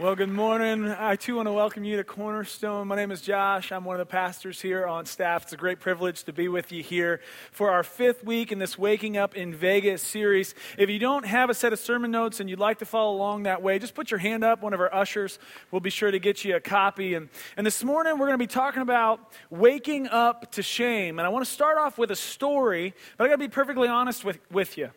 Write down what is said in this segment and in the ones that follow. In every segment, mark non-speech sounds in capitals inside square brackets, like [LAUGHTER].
Well, good morning. I too want to welcome you to Cornerstone. My name is Josh. I'm one of the pastors here on staff. It's a great privilege to be with you here for our fifth week in this Waking Up in Vegas series. If you don't have a set of sermon notes and you'd like to follow along that way, just put your hand up. One of our ushers will be sure to get you a copy. And, and this morning we're going to be talking about waking up to shame. And I want to start off with a story, but I got to be perfectly honest with, with you.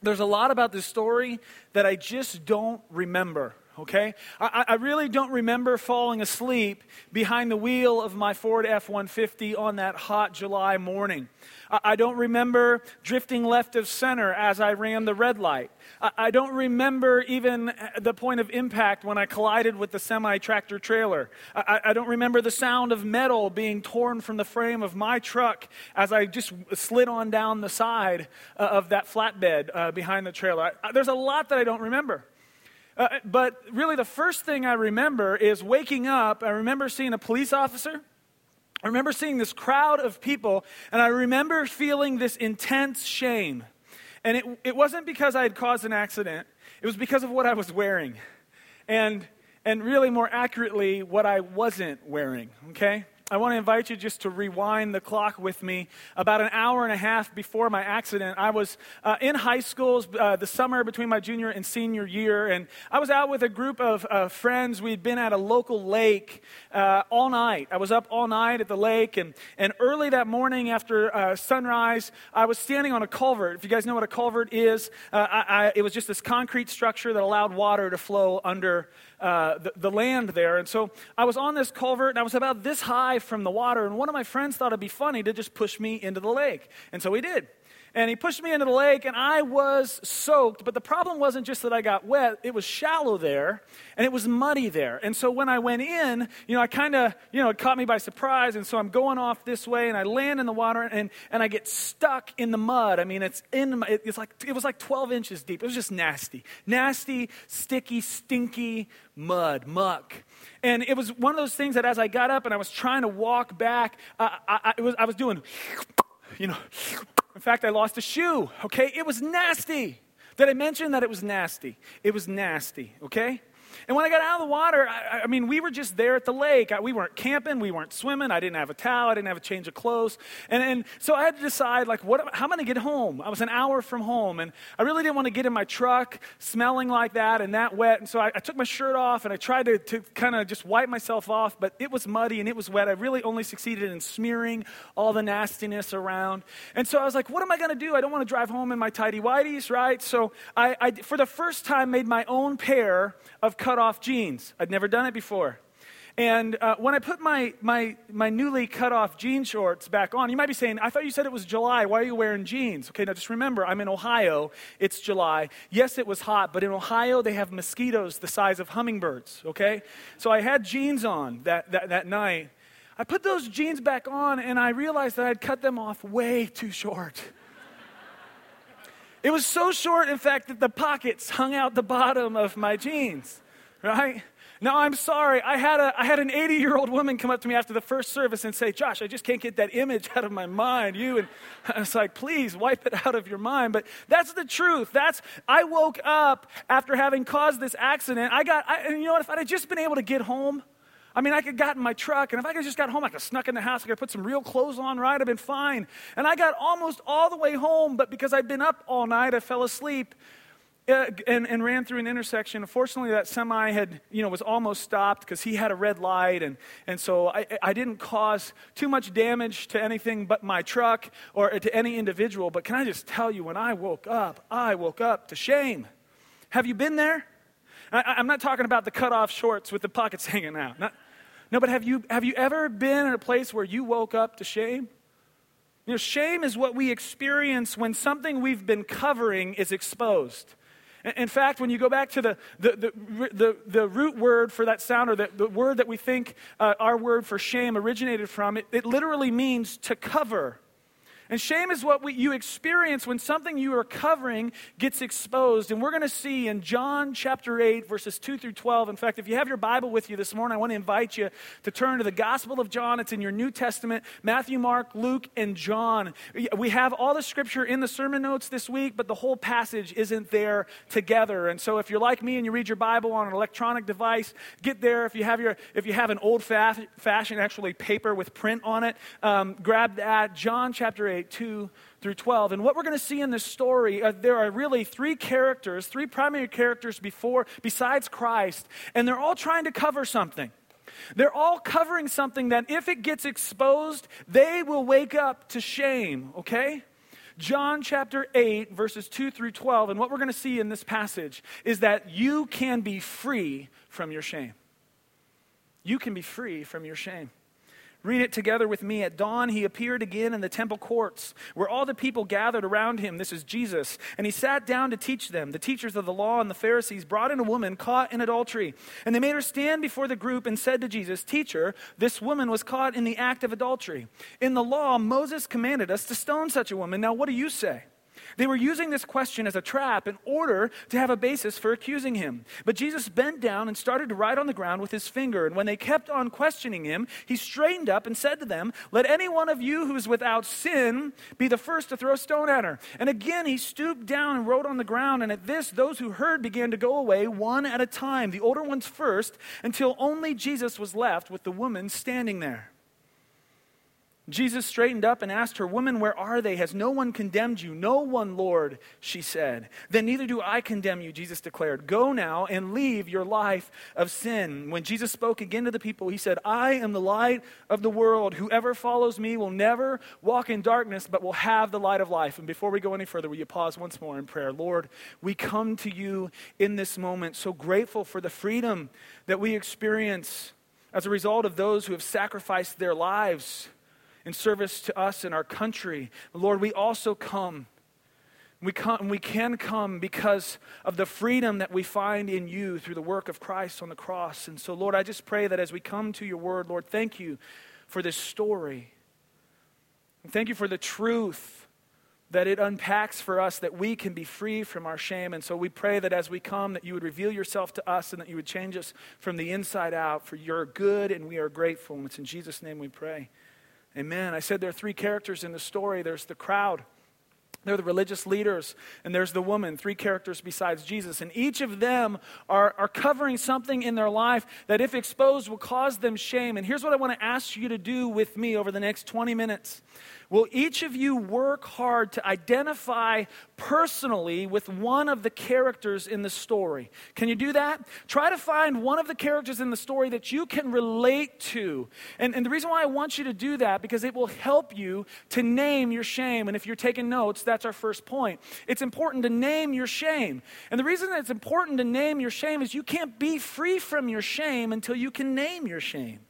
There's a lot about this story that I just don't remember okay? I, I, really don't remember falling asleep behind the wheel of my Ford F 150 on that hot July morning. I, I, don't remember drifting left of center as I ran the red light. I, I don't remember even the point of impact when I collided with the semi tractor trailer. I, don't remember the sound of metal being torn from the frame of my truck as I just slid on down the side uh, of that flatbed uh, behind the trailer. there's a lot that I don't remember. Uh, but really, the first thing I remember is waking up. I remember seeing a police officer. I remember seeing this crowd of people, and I remember feeling this intense shame. And it, it wasn't because I had caused an accident, it was because of what I was wearing. And, and really, more accurately, what I wasn't wearing, okay? I want to invite you just to rewind the clock with me. About an hour and a half before my accident, I was uh, in high school, uh, the summer between my junior and senior year, and I was out with a group of uh, friends. We'd been at a local lake uh, all night. I was up all night at the lake, and, and early that morning after uh, sunrise, I was standing on a culvert. If you guys know what a culvert is, uh, I, I, it was just this concrete structure that allowed water to flow under uh, the, the, land there. And so I was on this culvert and I was about this high from the water. And one of my friends thought it'd be funny to just push me into the lake. And so he did and he pushed me into the lake, and I was soaked. But the problem wasn't just that I got wet, it was shallow there, and it was muddy there. And so when I went in, you know, I kind of, you know, it caught me by surprise. And so I'm going off this way, and I land in the water, and, and I get stuck in the mud. I mean, it's in, my, it's like, it was like 12 inches deep. It was just nasty. Nasty, sticky, stinky mud, muck. And it was one of those things that as I got up and I was trying to walk back, uh, I, I, was, I was doing, you know, in fact, I lost a shoe, okay? It was nasty. Did I mention that it was nasty? It was nasty, okay? And when I got out of the water, I, I, mean, we were just there at the lake. I, we weren't camping, we weren't swimming. I didn't have a towel, I didn't have a change of clothes. And, and so I had to decide, like, what, how am I going to get home? I was an hour from home, and I really didn't want to get in my truck smelling like that and that wet. And so I, I took my shirt off and I tried to, to kind of just wipe myself off, but it was muddy and it was wet. I really only succeeded in smearing all the nastiness around. And so I was like, what am I going to do? I don't want to drive home in my tidy whities, right? So I, I, for the first time, made my own pair of cut off jeans. I'd never done it before. And uh, when I put my, my, my newly cut off jean shorts back on, you might be saying, I thought you said it was July. Why are you wearing jeans? Okay, now just remember, I'm in Ohio. It's July. Yes, it was hot, but in Ohio, they have mosquitoes the size of hummingbirds, okay? So I had jeans on that, that, that night. I put those jeans back on, and I realized that I'd cut them off way too short. It was so short, in fact, that the pockets hung out the bottom of my jeans, right? Now, I'm sorry. I had, a, I had an 80 year old woman come up to me after the first service and say, Josh, I just can't get that image out of my mind. You, and I was like, please wipe it out of your mind. But that's the truth. That's, I woke up after having caused this accident. I got, I, and you know what? If I had just been able to get home, I mean, I could got in my truck, and if I could just got home, I could have snuck in the house, I could have put some real clothes on, right? I'd been fine. And I got almost all the way home, but because I'd been up all night, I fell asleep. Uh, and, and ran through an intersection. Unfortunately, that semi had, you know, was almost stopped because he had a red light, and, and so I, I didn't cause too much damage to anything but my truck or to any individual. But can I just tell you, when I woke up, I woke up to shame. Have you been there? I, am not talking about the cut off shorts with the pockets [LAUGHS] hanging out. Not, no, but have you, have you ever been in a place where you woke up to shame? You know, shame is what we experience when something we've been covering is exposed. In fact, when you go back to the, the, the, the, root word for that sound, or the, the word that we think uh, our word for shame originated from, it, it literally means to cover. And shame is what we, you experience when something you are covering gets exposed. And we're going to see in John chapter 8, verses 2 through 12. In fact, if you have your Bible with you this morning, I want to invite you to turn to the Gospel of John. It's in your New Testament Matthew, Mark, Luke, and John. We have all the scripture in the sermon notes this week, but the whole passage isn't there together. And so if you're like me and you read your Bible on an electronic device, get there. If you have, your, if you have an old fashioned, actually paper with print on it, um, grab that. John chapter 8. 2 through 12. And what we're going to see in this story, uh, there are really three characters, three primary characters before, besides Christ, and they're all trying to cover something. They're all covering something that if it gets exposed, they will wake up to shame, okay? John chapter 8, verses 2 through 12. And what we're going to see in this passage is that you can be free from your shame. You can be free from your shame. Read it together with me. At dawn, he appeared again in the temple courts, where all the people gathered around him. This is Jesus. And he sat down to teach them. The teachers of the law and the Pharisees brought in a woman caught in adultery. And they made her stand before the group and said to Jesus, Teacher, this woman was caught in the act of adultery. In the law, Moses commanded us to stone such a woman. Now, what do you say? They were using this question as a trap in order to have a basis for accusing him. But Jesus bent down and started to write on the ground with his finger. And when they kept on questioning him, he straightened up and said to them, Let any one of you who is without sin be the first to throw a stone at her. And again he stooped down and wrote on the ground. And at this, those who heard began to go away one at a time, the older ones first, until only Jesus was left with the woman standing there. Jesus straightened up and asked her, Woman, where are they? Has no one condemned you? No one, Lord, she said. Then neither do I condemn you, Jesus declared. Go now and leave your life of sin. When Jesus spoke again to the people, he said, I am the light of the world. Whoever follows me will never walk in darkness, but will have the light of life. And before we go any further, will you pause once more in prayer? Lord, we come to you in this moment, so grateful for the freedom that we experience as a result of those who have sacrificed their lives in service to us and our country. Lord, we also come. We, come, we can come because of the freedom that we find in you through the work of Christ on the cross. And so, Lord, I just pray that as we come to your word, Lord, thank you for this story. Thank you for the truth that it unpacks for us that we can be free from our shame. And so we pray that as we come, that you would reveal yourself to us and that you would change us from the inside out for your good, and we are grateful. And it's in Jesus' name we pray. Amen. I said there are three characters in the story there's the crowd, they're the religious leaders, and there's the woman, three characters besides Jesus. And each of them are, are covering something in their life that, if exposed, will cause them shame. And here's what I want to ask you to do with me over the next 20 minutes Will each of you work hard to identify personally with one of the characters in the story? Can you do that? Try to find one of the characters in the story that you can relate to. And, and the reason why I want you to do that, because it will help you to name your shame. And if you're taking notes, that's our first point. It's important to name your shame. And the reason that it's important to name your shame is you can't be free from your shame until you can name your shame.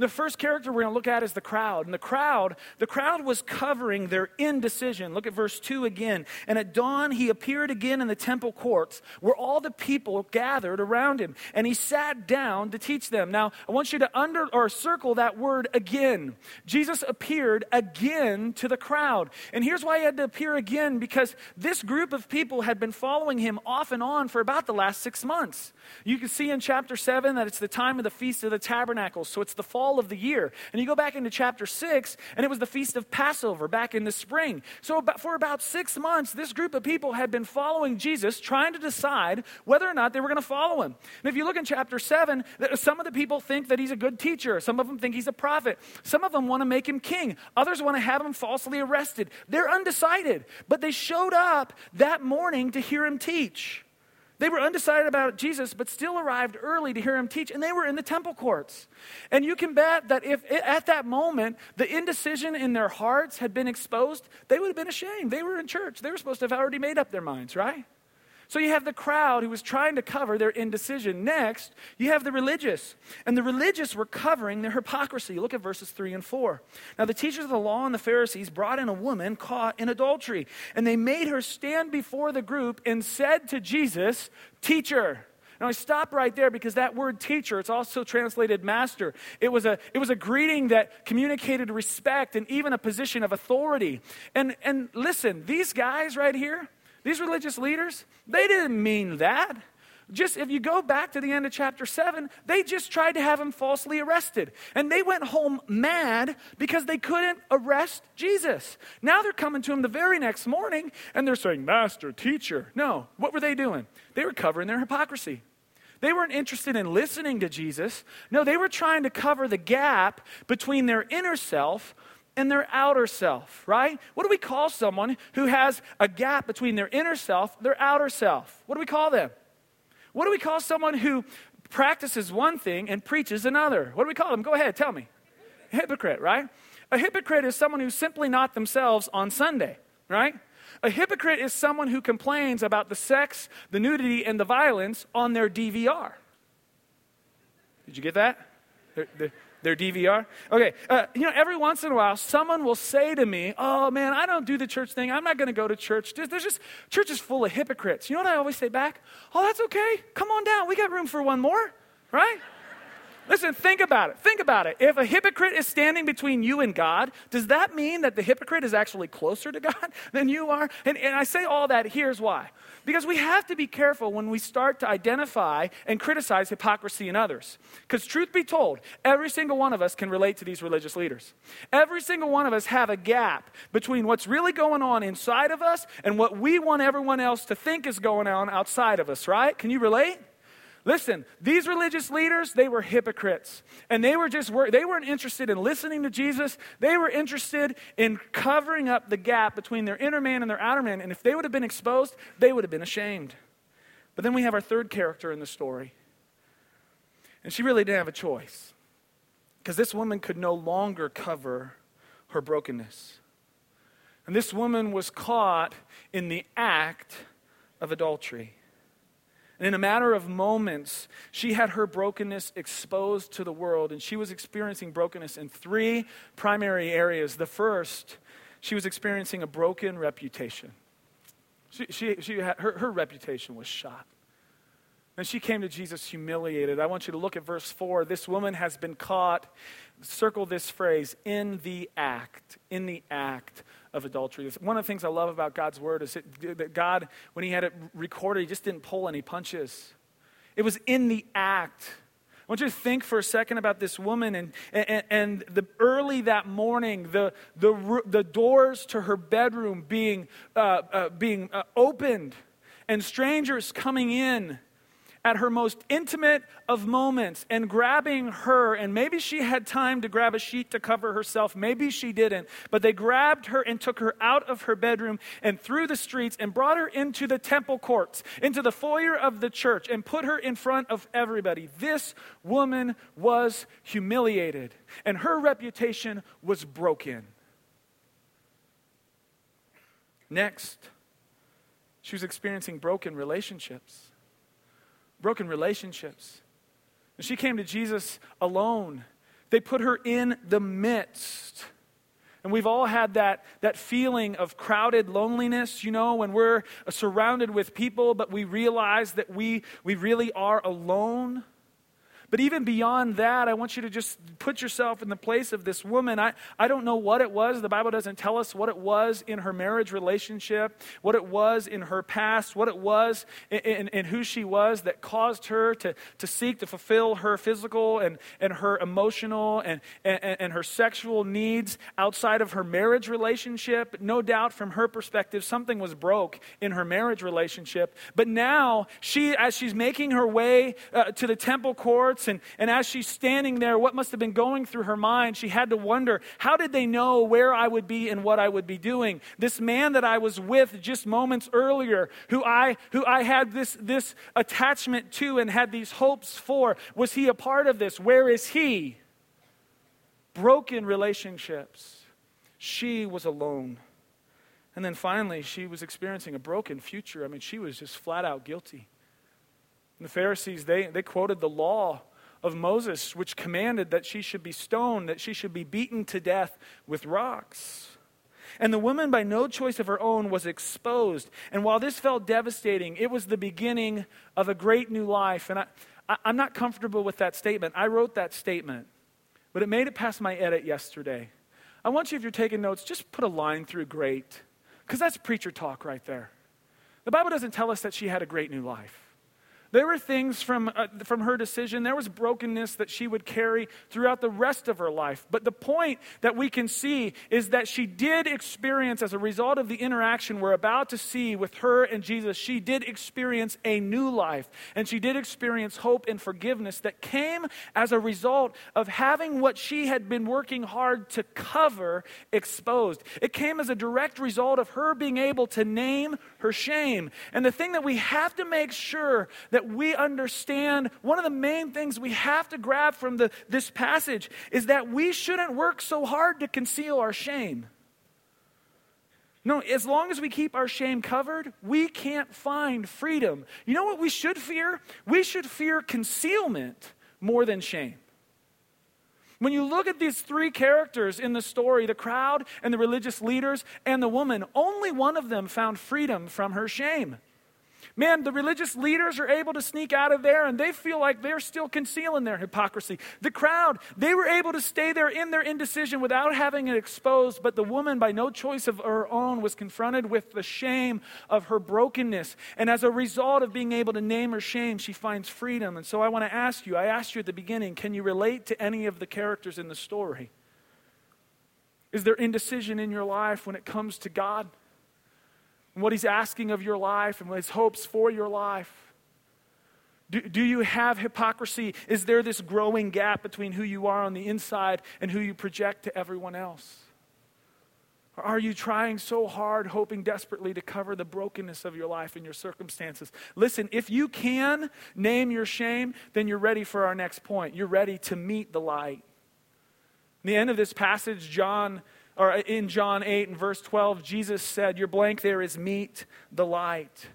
The first character we're going to look at is the crowd. And the crowd, the crowd was covering their indecision. Look at verse 2 again. And at dawn he appeared again in the temple courts where all the people gathered around him. And he sat down to teach them. Now, I want you to under or circle that word again. Jesus appeared again to the crowd. And here's why he had to appear again because this group of people had been following him off and on for about the last six months. You can see in chapter 7 that it's the time of the Feast of the Tabernacles. So it's the fall of the year. And you go back into chapter 6, and it was the feast of Passover back in the spring. So for about six months, this group of people had been following Jesus, trying to decide whether or not they were going to follow him. And if you look in chapter 7, some of the people think that he's a good teacher. Some of them think he's a prophet. Some of them want to make him king. Others want to have him falsely arrested. They're undecided. But they showed up that morning to hear him teach. They were undecided about Jesus, but still arrived early to hear him teach, and they were in the temple courts. And you can bet that if at that moment the indecision in their hearts had been exposed, they would have been ashamed. They were in church. They were supposed to have already made up their minds, right? So you have the crowd who was trying to cover their indecision. Next, you have the religious. And the religious were covering their hypocrisy. Look at verses 3 and 4. Now, the teachers of the law and the Pharisees brought in a woman caught in adultery. And they made her stand before the group and said to Jesus, Teacher, Now I stop right there because that word teacher, it's also translated master. It was a, it was a greeting that communicated respect and even a position of authority. And, and listen, these guys right here, these religious leaders, they didn't mean that. Just if you go back to the end of chapter 7, they just tried to have him falsely arrested. And they went home mad because they couldn't arrest Jesus. Now they're coming to him the very next morning and they're saying, Master, teacher. No, what were they doing? They were covering their hypocrisy. They weren't interested in listening to Jesus. No, they were trying to cover the gap between their inner self and their outer self, right? What do we call someone who has a gap between their inner self, their outer self? What do we call them? What do we call someone who practices one thing and preaches another? What do we call them? Go ahead, tell me. Hypocrite, right? A hypocrite is someone who's simply not themselves on Sunday, right? A hypocrite is someone who complains about the sex, the nudity, and the violence on their DVR. Did you get that? They're, they're, their DVR? Okay, uh, you know, every once in a while, someone will say to me, Oh man, I don't do the church thing. I'm not going to go to church. There's just, church is full of hypocrites. You know what I always say back? Oh, that's okay. Come on down. We got room for one more, right? Listen, think about it. Think about it. If a hypocrite is standing between you and God, does that mean that the hypocrite is actually closer to [LAUGHS] God than you are? And, and I say all that, here's why. Because we have to be careful when we start to identify and criticize hypocrisy in others. Because, truth be told, every single one of us can relate to these religious leaders. Every single one of us have a gap between what's really going on inside of us and what we want everyone else to think is going on outside of us, right? Can you relate? Listen, these religious leaders, they were hypocrites. And they were just they weren't interested in listening to Jesus. They were interested in covering up the gap between their inner man and their outer man. And if they would have been exposed, they would have been ashamed. But then we have our third character in the story. And she really didn't have a choice. Because this woman could no longer cover her brokenness. And this woman was caught in the act of adultery. And in a matter of moments, she had her brokenness exposed to the world, and she was experiencing brokenness in three primary areas. The first, she was experiencing a broken reputation. She, she, she had, her, her reputation was shot. And she came to Jesus humiliated. I want you to look at verse 4. This woman has been caught, circle this phrase, in the act, in the act of adultery. One of the things I love about God's word is that God, when He had it recorded, He just didn't pull any punches. It was in the act. I want you to think for a second about this woman and, and, and the early that morning, the, the, the doors to her bedroom being, uh, uh, being uh, opened and strangers coming in at her most intimate of moments and grabbing her. And maybe she had time to grab a sheet to cover herself. Maybe she didn't. But they grabbed her and took her out of her bedroom and through the streets and brought her into the temple courts, into the foyer of the church, and put her in front of everybody. This woman was humiliated, and her reputation was broken. Next, she was experiencing broken relationships broken relationships. And she came to Jesus alone. They put her in the midst. And we've all had that, that feeling of crowded loneliness, you know, when we're surrounded with people, but we realize that we, we really are alone. But even beyond that, I want you to just put yourself in the place of this woman. I, I don't know what it was. The Bible doesn't tell us what it was in her marriage relationship, what it was in her past, what it was in, in, in who she was that caused her to, to seek to fulfill her physical and, and her emotional and, and, and her sexual needs outside of her marriage relationship. No doubt, from her perspective, something was broke in her marriage relationship. But now, she, as she's making her way uh, to the temple courts, and, and as she's standing there, what must have been going through her mind? She had to wonder, how did they know where I would be and what I would be doing? This man that I was with just moments earlier, who I, who I had this, this attachment to and had these hopes for, was he a part of this? Where is he? Broken relationships. She was alone. And then finally, she was experiencing a broken future. I mean, she was just flat out guilty. And the Pharisees, they, they quoted the law of Moses, which commanded that she should be stoned, that she should be beaten to death with rocks. And the woman, by no choice of her own, was exposed. And while this felt devastating, it was the beginning of a great new life. And I, I, I'm not comfortable with that statement. I wrote that statement, but it made it past my edit yesterday. I want you, if you're taking notes, just put a line through great, because that's preacher talk right there. The Bible doesn't tell us that she had a great new life. There were things from, uh, from her decision, there was brokenness that she would carry throughout the rest of her life. But the point that we can see is that she did experience, as a result of the interaction we're about to see with her and Jesus, she did experience a new life. And she did experience hope and forgiveness that came as a result of having what she had been working hard to cover exposed. It came as a direct result of her being able to name her shame. And the thing that we have to make sure that that we understand one of the main things we have to grab from the, this passage is that we shouldn't work so hard to conceal our shame. No, as long as we keep our shame covered, we can't find freedom. You know what we should fear? We should fear concealment more than shame. When you look at these three characters in the story the crowd and the religious leaders and the woman only one of them found freedom from her shame. Man, the religious leaders are able to sneak out of there and they feel like they're still concealing their hypocrisy. The crowd, they were able to stay there in their indecision without having it exposed, but the woman, by no choice of her own, was confronted with the shame of her brokenness. And as a result of being able to name her shame, she finds freedom. And so I want to ask you I asked you at the beginning can you relate to any of the characters in the story? Is there indecision in your life when it comes to God? And what He's asking of your life and His hopes for your life? Do, do you have hypocrisy? Is there this growing gap between who you are on the inside and who you project to everyone else? Or are you trying so hard, hoping desperately to cover the brokenness of your life and your circumstances? Listen, if you can name your shame, then you're ready for our next point. You're ready to meet the light. In the end of this passage, John or in John 8 and verse 12, Jesus said, Your blank there is meet the light.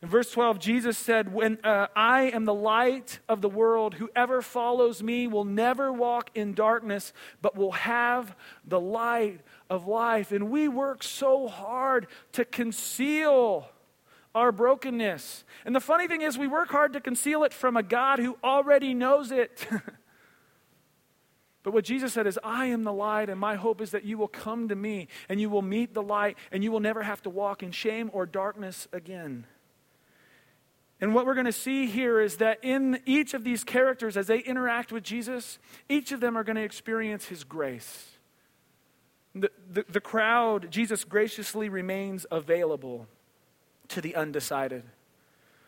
In verse 12, Jesus said, When uh, I am the light of the world, whoever follows me will never walk in darkness, but will have the light of life. And we work so hard to conceal our brokenness. And the funny thing is, we work hard to conceal it from a God who already knows it. [LAUGHS] But what Jesus said is, I am the light, and my hope is that you will come to me and you will meet the light, and you will never have to walk in shame or darkness again. And what we're going to see here is that in each of these characters, as they interact with Jesus, each of them are going to experience his grace. The, the, the crowd, Jesus graciously remains available to the undecided.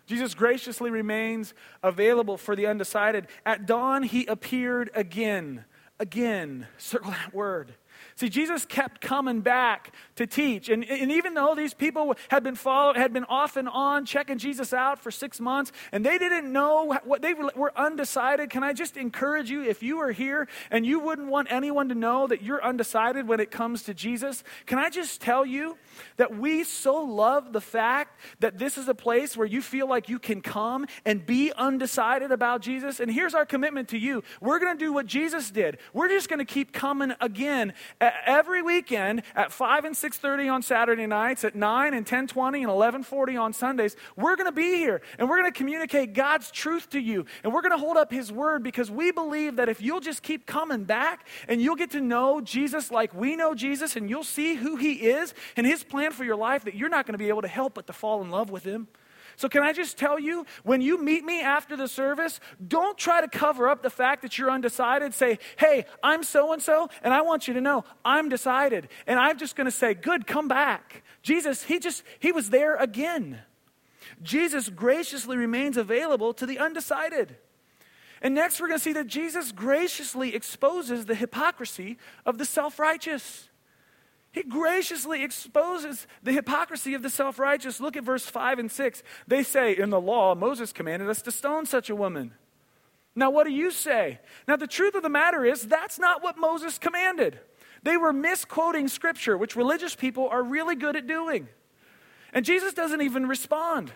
Jesus graciously remains available for the undecided. At dawn, he appeared again again. Circle that word. See, Jesus kept coming back to teach. And, and even though these people had been followed, had been off and on checking Jesus out for six months, and they didn't know what they were undecided, can I just encourage you, if you are here and you wouldn't want anyone to know that you're undecided when it comes to Jesus, can I just tell you that we so love the fact that this is a place where you feel like you can come and be undecided about Jesus? And here's our commitment to you. We're going to do what Jesus did. We're just going to keep coming again every weekend at 5 and 6.30 on Saturday nights, at 9 and 10.20 and 11.40 on Sundays. We're going to be here, and we're going to communicate God's truth to you, and we're going to hold up his word because we believe that if you'll just keep coming back and you'll get to know Jesus like we know Jesus, and you'll see who he is and his plan for your life, that you're not going to be able to help but to fall in love with him. So, can I just tell you, when you meet me after the service, don't try to cover up the fact that you're undecided. Say, hey, I'm so and so, and I want you to know I'm decided. And I'm just going to say, good, come back. Jesus, he just, he was there again. Jesus graciously remains available to the undecided. And next, we're going to see that Jesus graciously exposes the hypocrisy of the self righteous. He graciously exposes the hypocrisy of the self righteous. Look at verse 5 and 6. They say, In the law, Moses commanded us to stone such a woman. Now, what do you say? Now, the truth of the matter is, that's not what Moses commanded. They were misquoting scripture, which religious people are really good at doing. And Jesus doesn't even respond.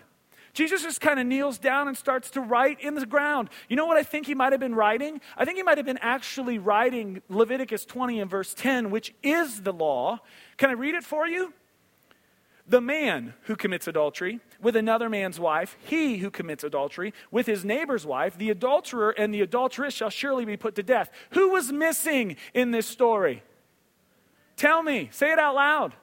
Jesus just kind of kneels down and starts to write in the ground. You know what I think he might have been writing? I think he might have been actually writing Leviticus 20 and verse 10, which is the law. Can I read it for you? The man who commits adultery with another man's wife, he who commits adultery with his neighbor's wife, the adulterer and the adulteress shall surely be put to death. Who was missing in this story? Tell me, say it out loud.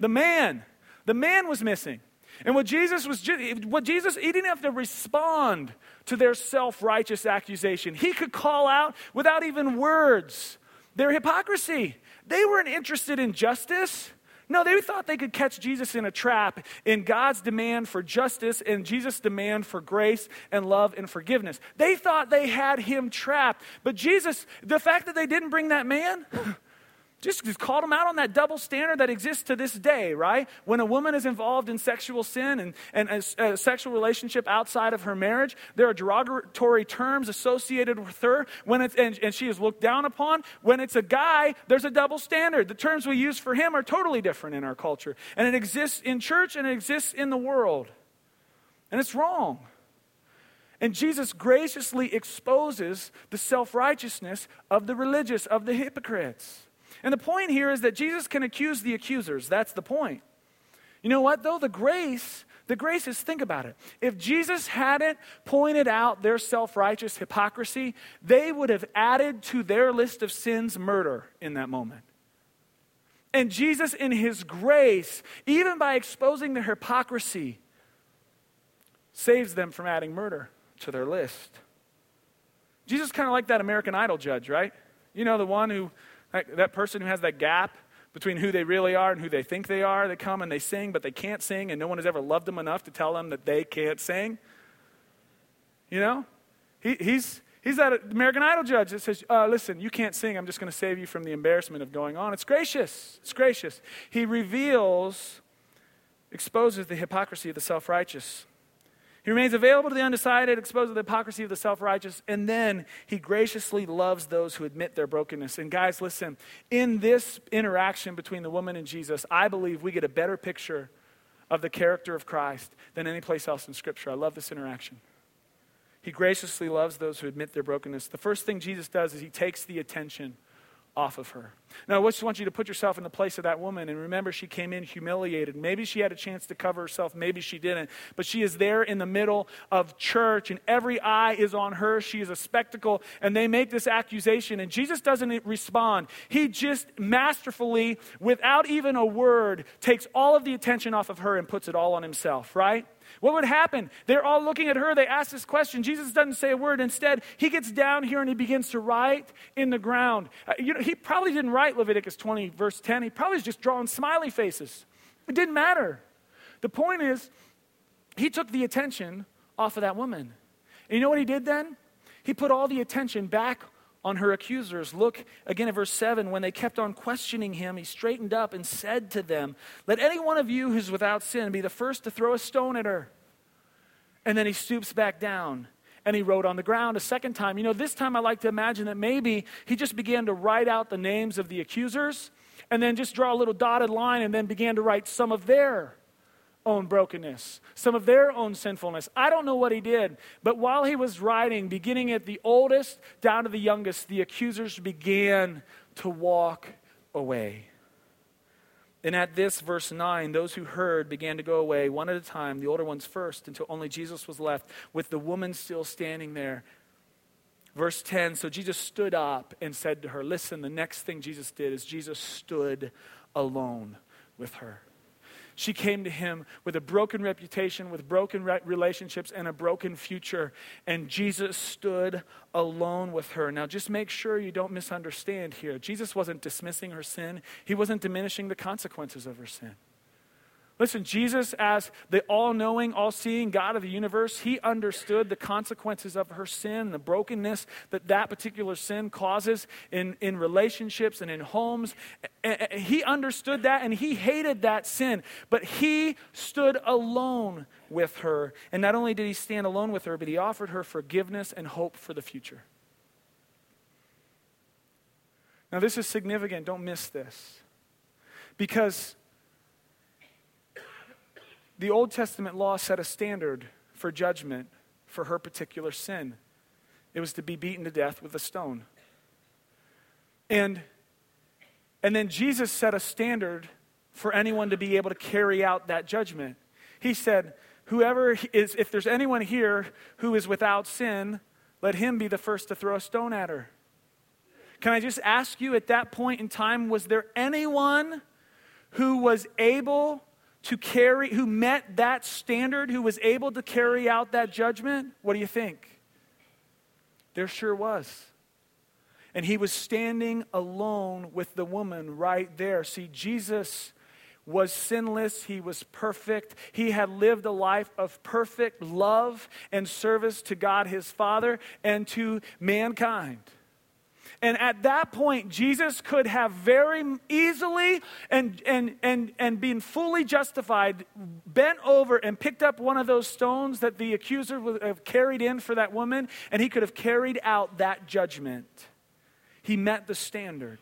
The man. The man was missing. And what Jesus was, what Jesus, he didn't have to respond to their self righteous accusation. He could call out without even words their hypocrisy. They weren't interested in justice. No, they thought they could catch Jesus in a trap in God's demand for justice and Jesus' demand for grace and love and forgiveness. They thought they had him trapped. But Jesus, the fact that they didn't bring that man, just, just called them out on that double standard that exists to this day, right? When a woman is involved in sexual sin and, and a, a sexual relationship outside of her marriage, there are derogatory terms associated with her when it's, and, and she is looked down upon. When it's a guy, there's a double standard. The terms we use for him are totally different in our culture. And it exists in church and it exists in the world. And it's wrong. And Jesus graciously exposes the self righteousness of the religious, of the hypocrites. And the point here is that Jesus can accuse the accusers. That's the point. You know what, though? The grace, the grace is think about it. If Jesus hadn't pointed out their self righteous hypocrisy, they would have added to their list of sins murder in that moment. And Jesus, in his grace, even by exposing their hypocrisy, saves them from adding murder to their list. Jesus kind of like that American Idol judge, right? You know, the one who that, that person who has that gap between who they really are and who they think they are, they come and they sing, but they can't sing, and no one has ever loved them enough to tell them that they can't sing. You know? He, he's, he's that American Idol judge that says, uh, Listen, you can't sing. I'm just going to save you from the embarrassment of going on. It's gracious. It's gracious. He reveals, exposes the hypocrisy of the self righteous. He remains available to the undecided, exposed to the hypocrisy of the self righteous, and then he graciously loves those who admit their brokenness. And guys, listen, in this interaction between the woman and Jesus, I believe we get a better picture of the character of Christ than any place else in Scripture. I love this interaction. He graciously loves those who admit their brokenness. The first thing Jesus does is he takes the attention off of her. Now, I just want you to put yourself in the place of that woman and remember she came in humiliated. Maybe she had a chance to cover herself, maybe she didn't. But she is there in the middle of church and every eye is on her. She is a spectacle and they make this accusation and Jesus doesn't respond. He just masterfully, without even a word, takes all of the attention off of her and puts it all on himself, right? What would happen? They're all looking at her. They ask this question. Jesus doesn't say a word. Instead, he gets down here and he begins to write in the ground. Uh, you know, he probably didn't write Leviticus 20, verse 10. He probably was just drawing smiley faces. It didn't matter. The point is, he took the attention off of that woman. And you know what he did then? He put all the attention back on her accusers. Look again at verse 7. When they kept on questioning him, he straightened up and said to them, Let any one of you who's without sin be the first to throw a stone at her. And then he stoops back down and he wrote on the ground a second time. You know, this time I like to imagine that maybe he just began to write out the names of the accusers and then just draw a little dotted line and then began to write some of their own brokenness, some of their own sinfulness. I don't know what he did, but while he was writing, beginning at the oldest down to the youngest, the accusers began to walk away. And at this, verse 9, those who heard began to go away one at a time, the older ones first, until only Jesus was left, with the woman still standing there. Verse 10 So Jesus stood up and said to her, Listen, the next thing Jesus did is Jesus stood alone with her. She came to him with a broken reputation, with broken re- relationships, and a broken future. And Jesus stood alone with her. Now, just make sure you don't misunderstand here. Jesus wasn't dismissing her sin, he wasn't diminishing the consequences of her sin. Listen, Jesus, as the all knowing, all seeing God of the universe, he understood the consequences of her sin, the brokenness that that particular sin causes in, in relationships and in homes. He understood that and he hated that sin, but he stood alone with her. And not only did he stand alone with her, but he offered her forgiveness and hope for the future. Now, this is significant. Don't miss this. Because the Old Testament law set a standard for judgment for her particular sin. It was to be beaten to death with a stone. And, and then Jesus set a standard for anyone to be able to carry out that judgment. He said, Whoever is, if there's anyone here who is without sin, let him be the first to throw a stone at her. Can I just ask you at that point in time, was there anyone who was able to carry, who met that standard, who was able to carry out that judgment? What do you think? There sure was. And he was standing alone with the woman right there. See, Jesus was sinless, he was perfect. He had lived a life of perfect love and service to God his Father and to mankind. And at that point, Jesus could have very easily and, and, and, and been fully justified, bent over and picked up one of those stones that the accuser would have carried in for that woman, and he could have carried out that judgment. He met the standard.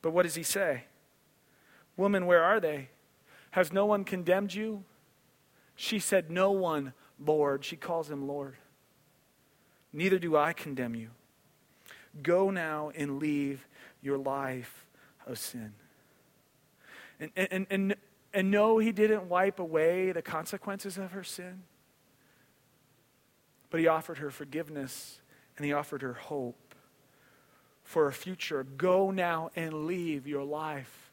But what does he say? Woman, where are they? Has no one condemned you? She said, No one, Lord. She calls him Lord. Neither do I condemn you. Go now and leave your life of sin. And, and, and, and no, he didn't wipe away the consequences of her sin, but he offered her forgiveness and he offered her hope for a future. Go now and leave your life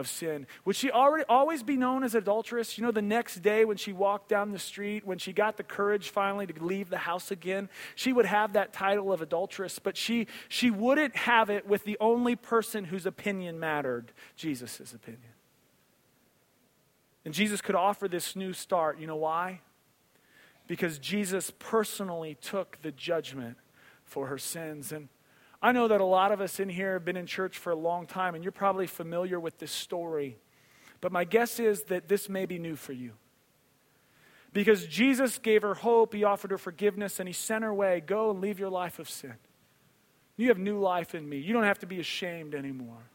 of sin. Would she already always be known as adulteress? You know, the next day when she walked down the street, when she got the courage finally to leave the house again, she would have that title of adulteress, but she she wouldn't have it with the only person whose opinion mattered, Jesus' opinion. And Jesus could offer this new start. You know why? Because Jesus personally took the judgment for her sins. And I know that a lot of us in here have been in church for a long time, and you're probably familiar with this story. But my guess is that this may be new for you. Because Jesus gave her hope, He offered her forgiveness, and He sent her away go and leave your life of sin. You have new life in me. You don't have to be ashamed anymore.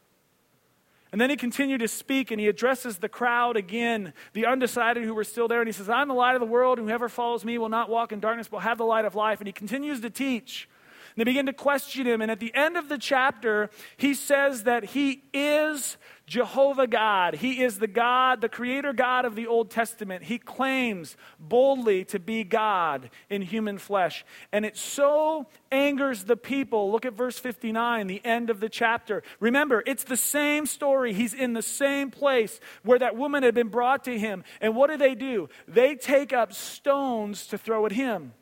And then he continued to speak and he addresses the crowd again, the undecided who were still there. And he says, I'm the light of the world. Whoever follows me will not walk in darkness, but have the light of life. And he continues to teach. They begin to question him. And at the end of the chapter, he says that he is Jehovah God. He is the God, the creator God of the Old Testament. He claims boldly to be God in human flesh. And it so angers the people. Look at verse 59, the end of the chapter. Remember, it's the same story. He's in the same place where that woman had been brought to him. And what do they do? They take up stones to throw at him.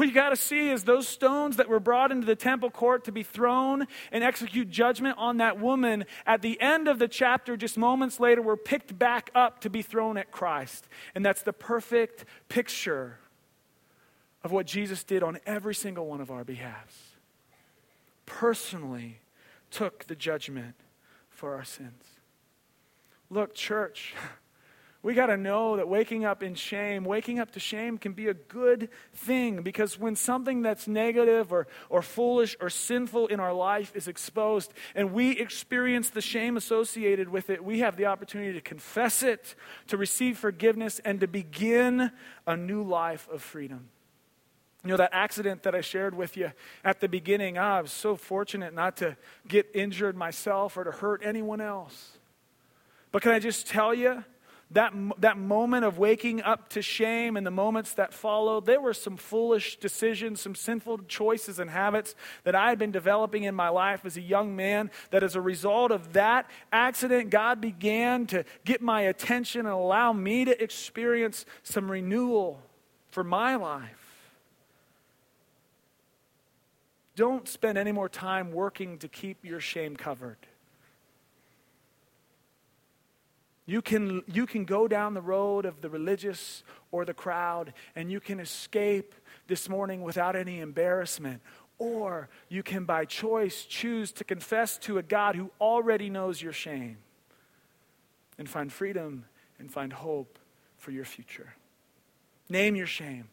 What you got to see is those stones that were brought into the temple court to be thrown and execute judgment on that woman at the end of the chapter, just moments later, were picked back up to be thrown at Christ. And that's the perfect picture of what Jesus did on every single one of our behalves. Personally took the judgment for our sins. Look, church. [LAUGHS] We got to know that waking up in shame, waking up to shame can be a good thing because when something that's negative or, or foolish or sinful in our life is exposed and we experience the shame associated with it, we have the opportunity to confess it, to receive forgiveness, and to begin a new life of freedom. You know, that accident that I shared with you at the beginning, ah, I was so fortunate not to get injured myself or to hurt anyone else. But can I just tell you? That, that moment of waking up to shame and the moments that followed, there were some foolish decisions, some sinful choices and habits that I had been developing in my life as a young man. That as a result of that accident, God began to get my attention and allow me to experience some renewal for my life. Don't spend any more time working to keep your shame covered. You can, you can go down the road of the religious or the crowd and you can escape this morning without any embarrassment. Or you can, by choice, choose to confess to a God who already knows your shame and find freedom and find hope for your future. Name your shame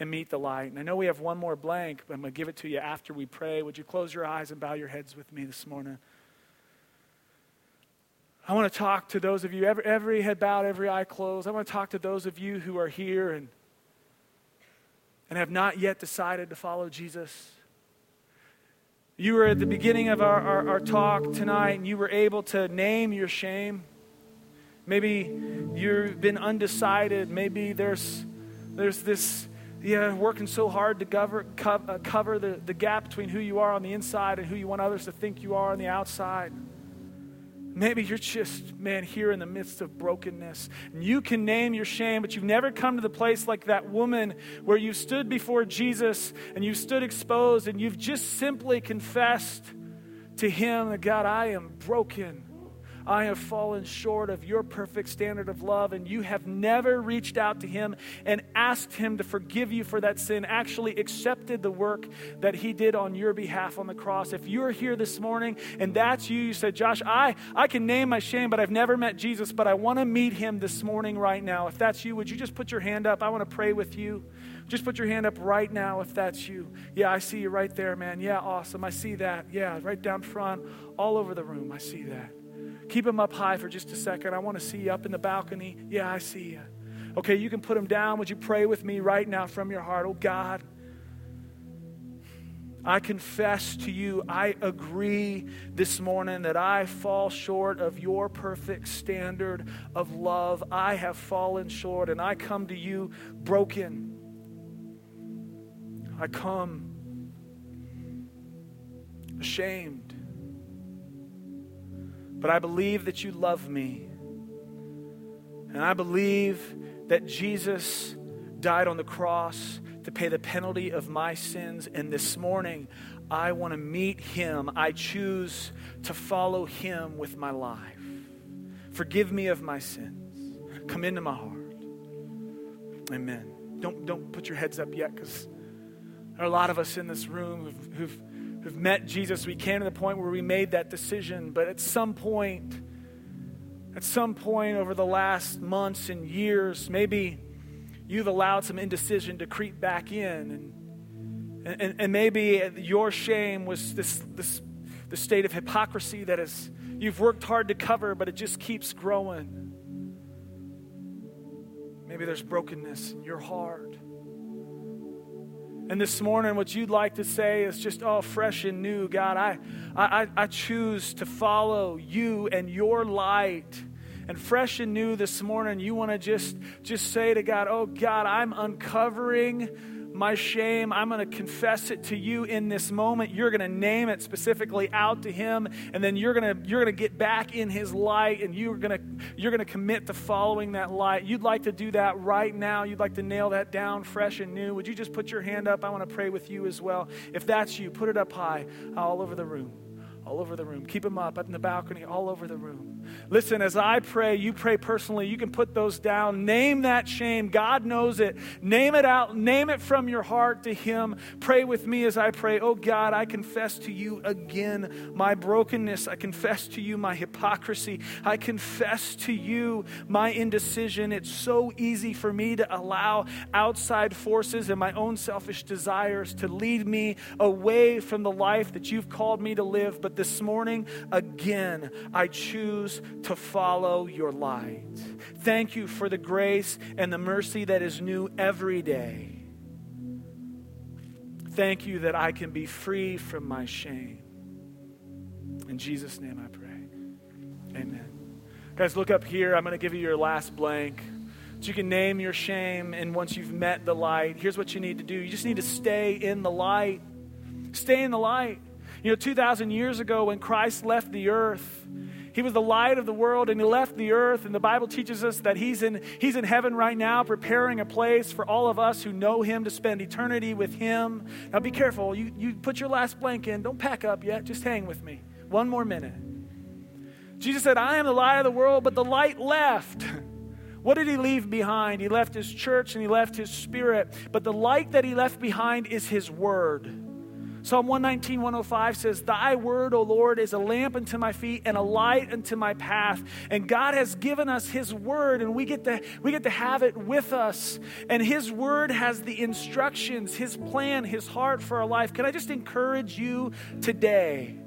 and meet the light. And I know we have one more blank, but I'm going to give it to you after we pray. Would you close your eyes and bow your heads with me this morning? I want to talk to those of you, every, every head bowed, every eye closed. I want to talk to those of you who are here and, and have not yet decided to follow Jesus. You were at the beginning of our, our, our talk tonight and you were able to name your shame. Maybe you've been undecided. Maybe there's, there's this, yeah, working so hard to cover, uh, cover the, the gap between who you are on the inside and who you want others to think you are on the outside. Maybe you're just, man, here in the midst of brokenness. And you can name your shame, but you've never come to the place like that woman where you stood before Jesus and you stood exposed and you've just simply confessed to Him that, God, I am broken. I have fallen short of your perfect standard of love, and you have never reached out to him and asked him to forgive you for that sin, actually accepted the work that he did on your behalf on the cross. If you're here this morning and that's you, you said, Josh, I, I can name my shame, but I've never met Jesus, but I want to meet him this morning right now. If that's you, would you just put your hand up? I want to pray with you. Just put your hand up right now if that's you. Yeah, I see you right there, man. Yeah, awesome. I see that. Yeah, right down front, all over the room. I see that. Keep them up high for just a second. I want to see you up in the balcony. Yeah, I see you. Okay, you can put them down. Would you pray with me right now from your heart? Oh, God, I confess to you, I agree this morning that I fall short of your perfect standard of love. I have fallen short, and I come to you broken. I come ashamed. But I believe that you love me. And I believe that Jesus died on the cross to pay the penalty of my sins. And this morning, I want to meet him. I choose to follow him with my life. Forgive me of my sins. Come into my heart. Amen. Don't, don't put your heads up yet because there are a lot of us in this room who've, who've who've met Jesus, we came to the point where we made that decision. But at some point, at some point over the last months and years, maybe you've allowed some indecision to creep back in. And, and, and maybe your shame was this, this the state of hypocrisy that is you've worked hard to cover, but it just keeps growing. Maybe there's brokenness in your heart. And this morning, what you'd like to say is just, oh, fresh and new. God, I, I, I choose to follow you and your light. And fresh and new this morning, you want to just, just say to God, oh, God, I'm uncovering my shame. I'm going to confess it to you in this moment. You're going to name it specifically out to him and then you're going to you're going to get back in his light and you're going to you're going to commit to following that light. You'd like to do that right now. You'd like to nail that down fresh and new. Would you just put your hand up? I want to pray with you as well. If that's you, put it up high all over the room all over the room. Keep them up, up in the balcony, all over the room. Listen, as I pray, you pray personally. You can put those down. Name that shame. God knows it. Name it out. Name it from your heart to Him. Pray with me as I pray. Oh God, I confess to you again my brokenness. I confess to you my hypocrisy. I confess to you my indecision. It's so easy for me to allow outside forces and my own selfish desires to lead me away from the life that you've called me to live. But this morning, again, I choose to follow your light. Thank you for the grace and the mercy that is new every day. Thank you that I can be free from my shame. In Jesus' name I pray. Amen. Guys, look up here. I'm going to give you your last blank. So you can name your shame, and once you've met the light, here's what you need to do. You just need to stay in the light. Stay in the light. You know, 2,000 years ago when Christ left the earth, he was the light of the world and he left the earth. And the Bible teaches us that he's in, he's in heaven right now, preparing a place for all of us who know him to spend eternity with him. Now be careful. You, you put your last blank in. Don't pack up yet. Just hang with me. One more minute. Jesus said, I am the light of the world, but the light left. [LAUGHS] What did he leave behind? He left his church and he left his spirit. But the light that he left behind is his word. Psalm 119, 105 says, Thy word, O Lord, is a lamp unto my feet and a light unto my path. And God has given us His word, and we get to, we get to have it with us. And His word has the instructions, His plan, His heart for our life. Can I just encourage you today?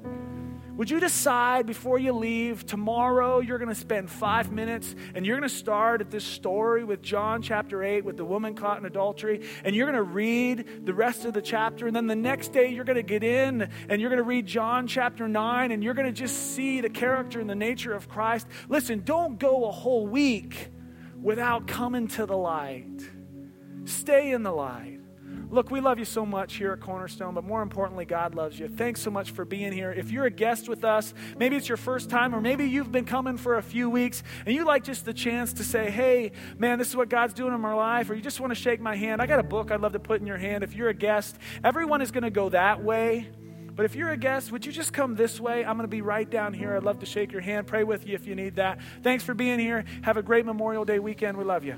Would you decide before you leave tomorrow you're going to spend five minutes and you're going to start at this story with John chapter 8 with the woman caught in adultery and you're going to read the rest of the chapter and then the next day you're going to get in and you're going to read John chapter 9 and you're going to just see the character and the nature of Christ? Listen, don't go a whole week without coming to the light. Stay in the light. Look, we love you so much here at Cornerstone, but more importantly, God loves you. Thanks so much for being here. If you're a guest with us, maybe it's your first time, or maybe you've been coming for a few weeks, and you like just the chance to say, hey, man, this is what God's doing in my life, or you just want to shake my hand, I got a book I'd love to put in your hand. If you're a guest, everyone is going to go that way. But if you're a guest, would you just come this way? I'm going to be right down here. I'd love to shake your hand, pray with you if you need that. Thanks for being here. Have a great Memorial Day weekend. We love you.